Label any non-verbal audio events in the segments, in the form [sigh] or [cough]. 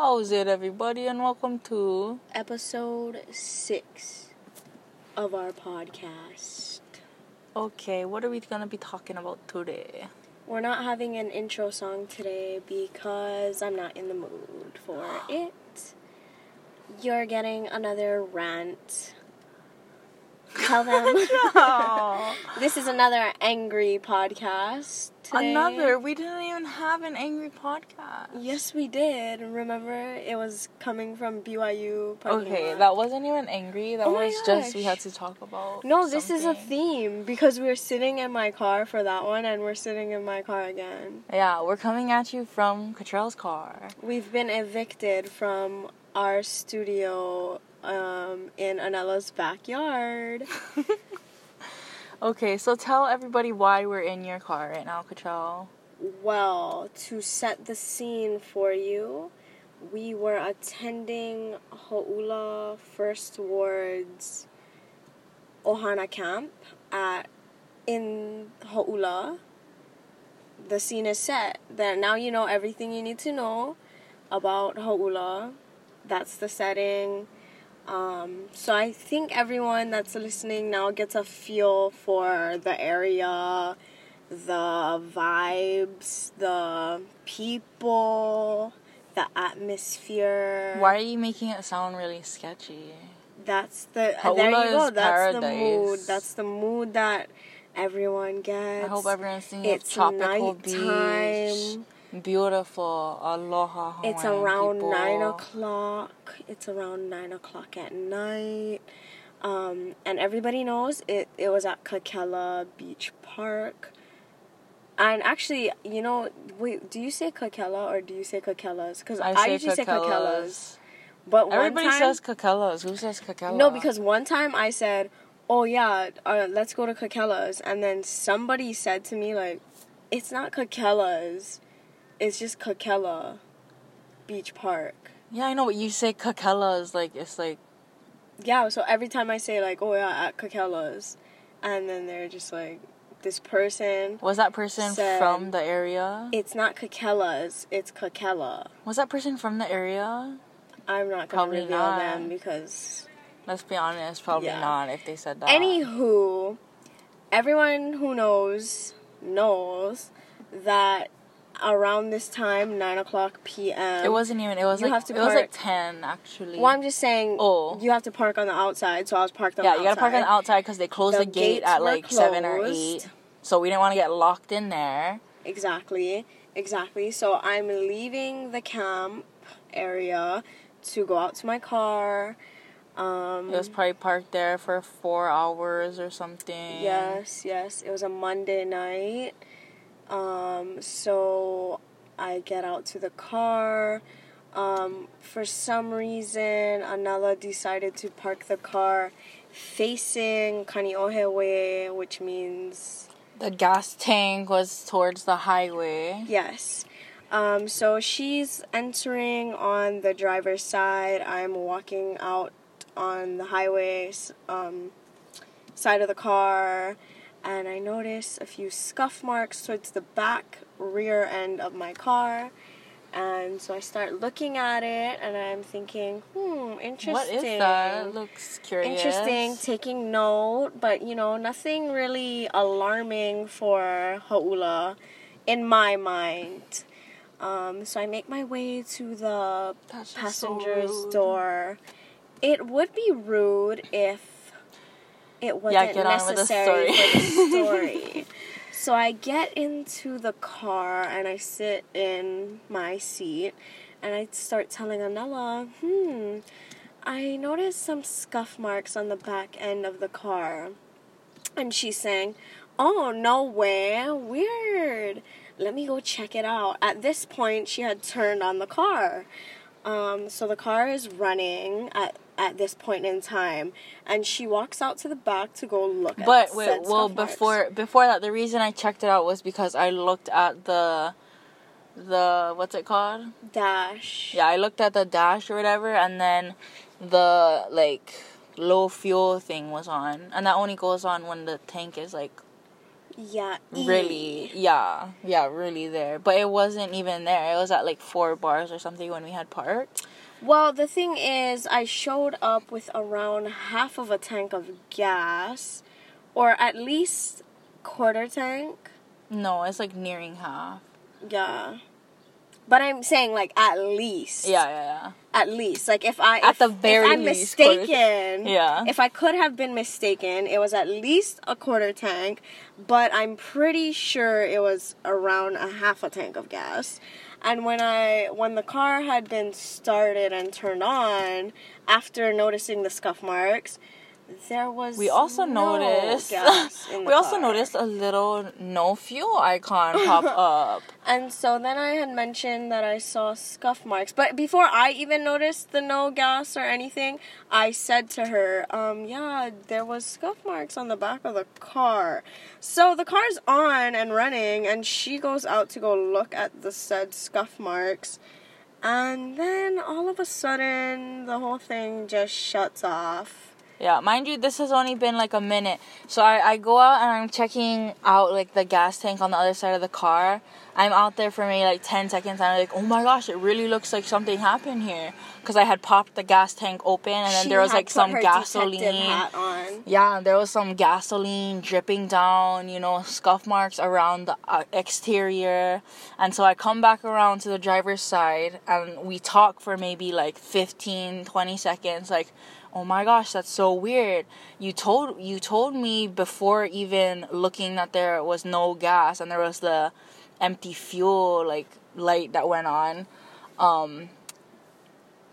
How's it, everybody, and welcome to episode six of our podcast. Okay, what are we gonna be talking about today? We're not having an intro song today because I'm not in the mood for [gasps] it. You're getting another rant. Tell them. [laughs] No. this is another angry podcast. Today. Another. We didn't even have an angry podcast. Yes, we did. Remember, it was coming from BYU. Okay, lot. that wasn't even angry. That Oh was just we had to talk about. No, this is a theme because we were sitting in my car for that one, and we're sitting in my car again. Yeah, we're coming at you from Cottrell's car. We've been evicted from our studio um, in Anella's backyard. [laughs] Okay, so tell everybody why we're in your car right now, Cottrell. Well, to set the scene for you, we were attending Haula First Ward's Ohana camp at in Haula. The scene is set. Then now you know everything you need to know about Haula. That's the setting. Um, so I think everyone that's listening now gets a feel for the area, the vibes, the people, the atmosphere. Why are you making it sound really sketchy? That's the Haula there you go. That's the mood. That's the mood that everyone gets. I hope everyone's thinking it's tropical nighttime. beach. Beautiful. Aloha Hawaiian It's around people. nine o'clock. It's around nine o'clock at night. Um, and everybody knows it, it was at Kakela Beach Park. And actually, you know, wait, do you say Kakela or do you say Kakelas? Because I, I usually say Kakelas. Kakelas. But one Everybody time, says Kakelas. Who says Kakela? no, because one time I said, "Oh yeah, uh, let's go to Kakela's," and then somebody said to me like, "It's not Kakela's, it's just Kakela Beach Park." Yeah, I know, but you say Kakelas like it's like Yeah, so every time I say like, "Oh yeah, at Kakela's," and then they're just like, "This person." was that person Said- from the area? It's not Kakela's, it's Kakela. Was that person from the area? I'm not gonna Probably reveal not. them because Let's be honest, probably Yeah. not if they said that. Anywho, everyone who knows knows that around this time, nine o'clock p.m. it wasn't even. It was You like have to it was like ten actually. Well, I'm just saying. Oh. You have to park on the outside, so I was parked on yeah, you gotta park on the outside. because they closed The the, gate at like seven or eight. So we didn't want to get locked in there. Exactly, exactly. So I'm leaving the camp area to go out to my car. Um, It was probably parked there for four hours or something. Yes, yes. It was a Monday night. Um, so I get out to the car. Um, for some reason, Anala decided to park the car facing Kaneohe way, which means The gas tank was towards the highway. yes. Um, so she's entering on the driver's side. I'm walking out on the highway um, side of the car, and I notice a few scuff marks towards the back rear end of my car. And so I start looking at it, and I'm thinking, hmm, interesting. What is that? Looks curious. Interesting, taking note, but you know, nothing really alarming for Haula in my mind. Um, so I make my way to the That's just so passenger's door. It would be rude if it wasn't get on with the necessary story. for the [laughs] story. so I get into the car and I sit in my seat and I start telling Anella, hmm, I noticed some scuff marks on the back end of the car. And she's saying, Oh, no way. Weird. Let me go check it out. At this point, she had turned on the car. Um, so the car is running at, at this point in time. And she walks out to the back to go look But at wait, well marks. before before that, the reason I checked it out was because I looked at the the what's it called? Dash. Yeah, I looked at the dash or whatever, and then the like low fuel thing was on, and that only goes on when the tank is like Yeah. E. really yeah yeah really there but it wasn't even there it was at like four bars or something when we had parked Well, the thing is, I showed up with around half of a tank of gas, or at least quarter tank. no it's like nearing half Yeah. But I'm saying like at least. yeah yeah yeah At least, like if I At if, the very if I'm least, mistaken, Yeah. If I could have been mistaken, it was at least a quarter tank, but I'm pretty sure it was around a half a tank of gas. And when I when the car had been started and turned on, after noticing the scuff marks, there was we also no noticed gas [laughs] in the we also car. noticed a little no fuel icon pop [laughs] up And so then I had mentioned that I saw scuff marks. But before I even noticed the no gas or anything, I said to her, um, yeah, there was scuff marks on the back of the car. So the car's on and running, and she goes out to go look at the said scuff marks. And then all of a sudden, the whole thing just shuts off. Yeah, mind you, this has only been like a minute. So I, I go out and I'm checking out like the gas tank on the other side of the car. I'm out there for maybe like 10 seconds and I'm like, oh my gosh, it really looks like something happened here. Because I had popped the gas tank open and then She there was like some gasoline. hat on. Yeah, there was some gasoline dripping down, you know, scuff marks around the uh, exterior. And so I come back around to the driver's side and we talk for maybe like 15, 20 seconds like, "Oh my gosh, that's so weird. You told you told me before even looking that there was no gas and there was the empty fuel like light that went on um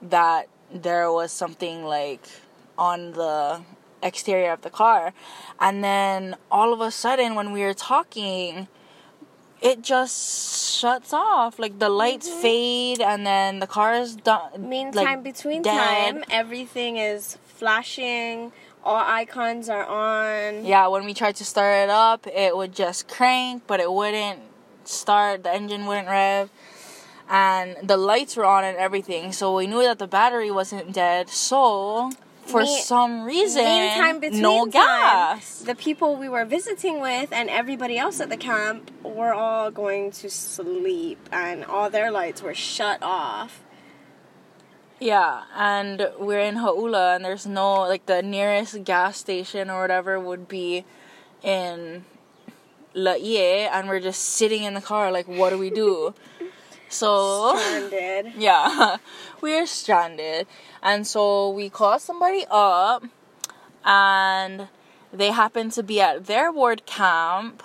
that there was something like on the exterior of the car. And then all of a sudden, when we were talking, it just shuts off. Like the lights mm-hmm. fade, and then the car is done. Meantime, like, between dead. time, everything is flashing. All icons are on. Yeah, when we tried to start it up, it would just crank, but it wouldn't start. The engine wouldn't rev. And the lights were on and everything, so we knew that the battery wasn't dead. So, for Me- some reason, Meantime, between no time, gas. the people we were visiting with and everybody else at the camp were all going to sleep, and all their lights were shut off. Yeah, and we're in Haula, and there's no like the nearest gas station or whatever would be in Laie, and we're just sitting in the car like, what do we do? [laughs] So Stranded. [laughs] yeah, [laughs] we're stranded, and so we call somebody up, and they happen to be at their ward camp,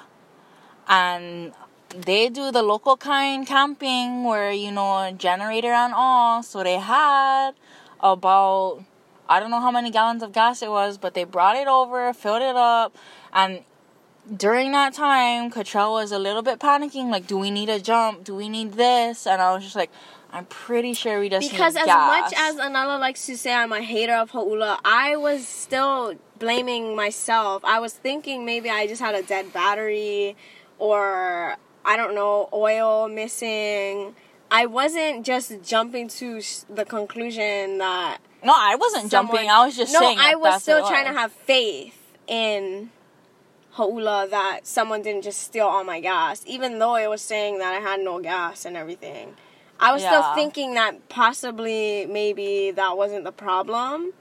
and they do the local kind camping where you know generator and all. So they had about I don't know how many gallons of gas it was, but they brought it over, filled it up, and during that time, Cottrell was a little bit panicking, like, do we need a jump? Do we need this? And I was just like, I'm pretty sure we just Because as gas. much as Anala likes to say I'm a hater of Haula, I was still blaming myself. I was thinking maybe I just had a dead battery or I don't know, oil missing. I wasn't just jumping to s- the conclusion that no, I wasn't someone- jumping. I was just no, saying. I was still trying to have faith in Haula that someone didn't just steal all my gas, even though it was saying that I had no gas and everything. I was still thinking that possibly maybe that wasn't the problem.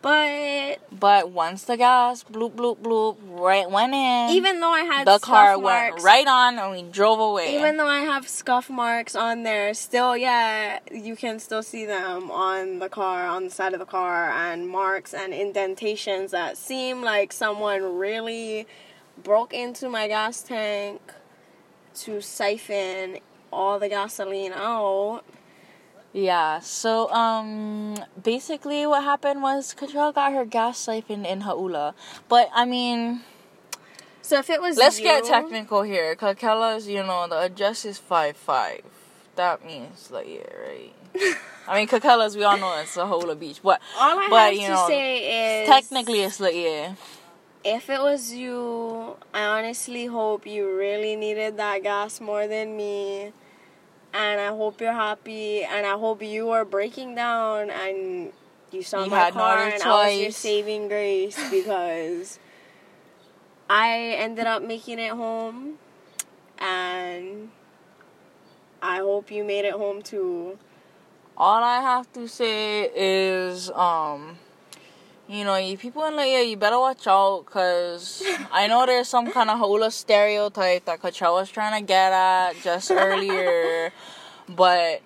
But But once the gas bloop bloop bloop right went in, even though I had the scuff car marks, went right on and we drove away. Even though I have scuff marks on there, still, yeah, you can still see them on the car, on the side of the car, and marks and indentations that seem like someone really broke into my gas tank to siphon all the gasoline out. Yeah, so um basically what happened was Cottrell got her gas siphoned in Haula. But I mean So if it was let's you, get technical here. Kakela's, you know, the address is five five. That means like yeah, right? [laughs] I mean Kakela's we all know it's a Haula beach. But all I but, have you to know, say is technically it's like yeah. If it was you, I honestly hope you really needed that gas more than me. And I hope you're happy. And I hope you are breaking down and you saw You my car and I was your saving grace [laughs] because I ended up making it home, and I hope you made it home too. All I have to say is, um, you know, you people in Laie, you better watch out, cause I know there's some kind of Haula stereotype that Kacha was trying to get at just earlier, but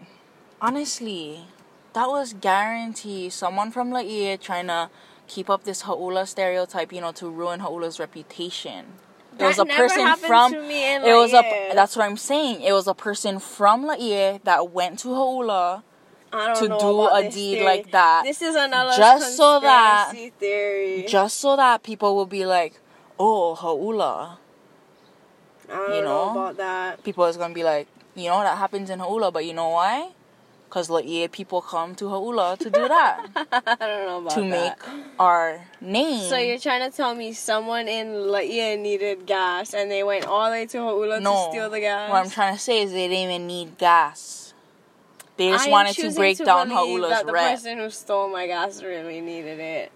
honestly, that was guaranteed someone from Laie trying to keep up this Haula stereotype, you know, to ruin Haula's reputation. It That was a never person from. to me in It was a. That's what I'm saying. It was a person from Laie that went to Haula to know do a deed theory. like that, This is another just so that- theory. just so that people will be like, "Oh, Haula." I don't you know know? about that. People is gonna be like, "You know that happens in Haula, but you know why? Cause Laie people come to Haula to do that [laughs] I don't know about to that. make our name." So you're trying to tell me someone in Laie needed gas and they went all the way to Ha'ula no. to steal the gas? What I'm trying to say is they didn't even need gas. They just I'm wanted to break to down Haula's that the person who stole my gas really needed it.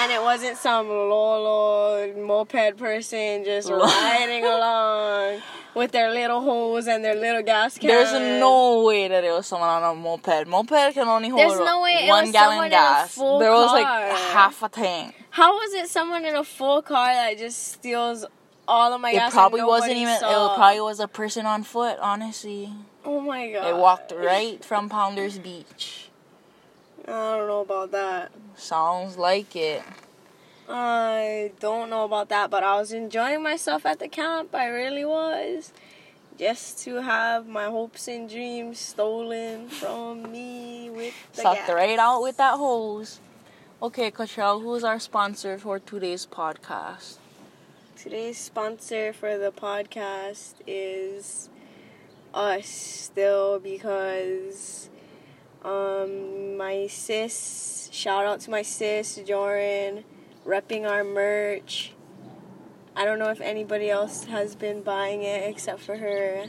And it wasn't some lolo moped person just [laughs] riding along with their little hose and their little gas can. There's no way that it was someone on a moped. Moped can only hold There's no way it one gallon someone in a gas. there was like half a tank. How was it someone in a full car that just steals all of my gas? it probably wasn't even. Saw? It probably was a person on foot. Honestly, Oh my god! it walked right from Pounders Beach. I don't know about that. Sounds like it. I don't know about that, but I was enjoying myself at the camp. I really was. Just to have my hopes and dreams stolen from me with the Sucked gas. right out with that hose. Okay, Cottrell, who's our sponsor for today's podcast? Today's sponsor for the podcast is us still because um my sis shout out to my sis Joran repping our merch. I don't know if anybody else has been buying it except for her.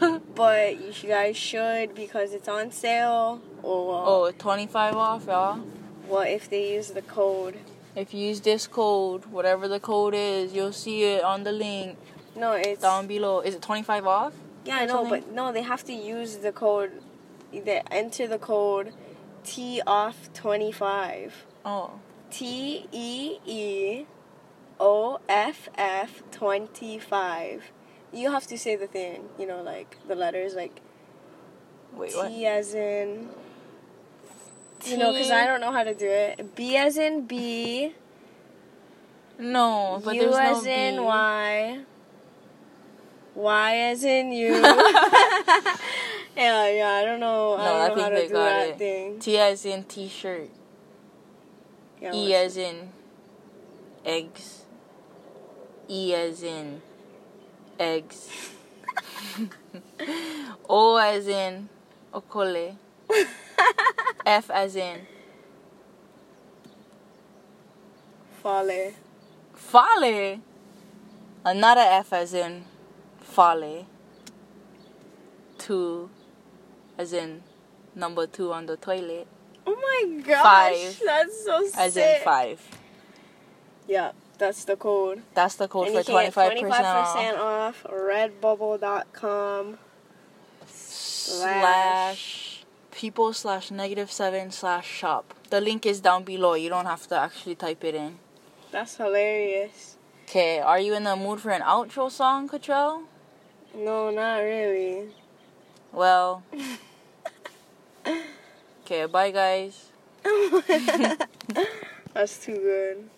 [laughs] but you guys should because it's on sale. Or Oh, 25 off, y'all. what if they use the code? If you use this code, whatever the code is, you'll see it on the link No, it's down below. Is it 25 off? Yeah, I know, but no, they have to use the code. They enter the code T off twenty five. Oh. T E E O F F twenty five. You have to say the thing, you know, like the letters, like Wait, T what? as in. You know, because I don't know how to do it. B as in B. No, but U there's as no in B. Y. Y as in you. [laughs] [laughs] yeah, yeah, I don't know. I No, don't I know think how to they do got that it. thing. T as in t-shirt. Yeah, E as in eggs. E as in eggs. [laughs] o as in okole. F as in Fale. fale. Another F as in fale. Two as in number two on the toilet. Oh my gosh, Five. that's so sick. As in five. Yeah, that's the code. That's the code and for twenty five percent 25% off redbubble.com. slash people slash negative seven slash shop. The link is down below. You don't have to actually type it in. That's hilarious. Okay, are you in the mood for an outro song, Cottrell? No, not really. Well, [laughs] okay, bye guys. [laughs] That's too good.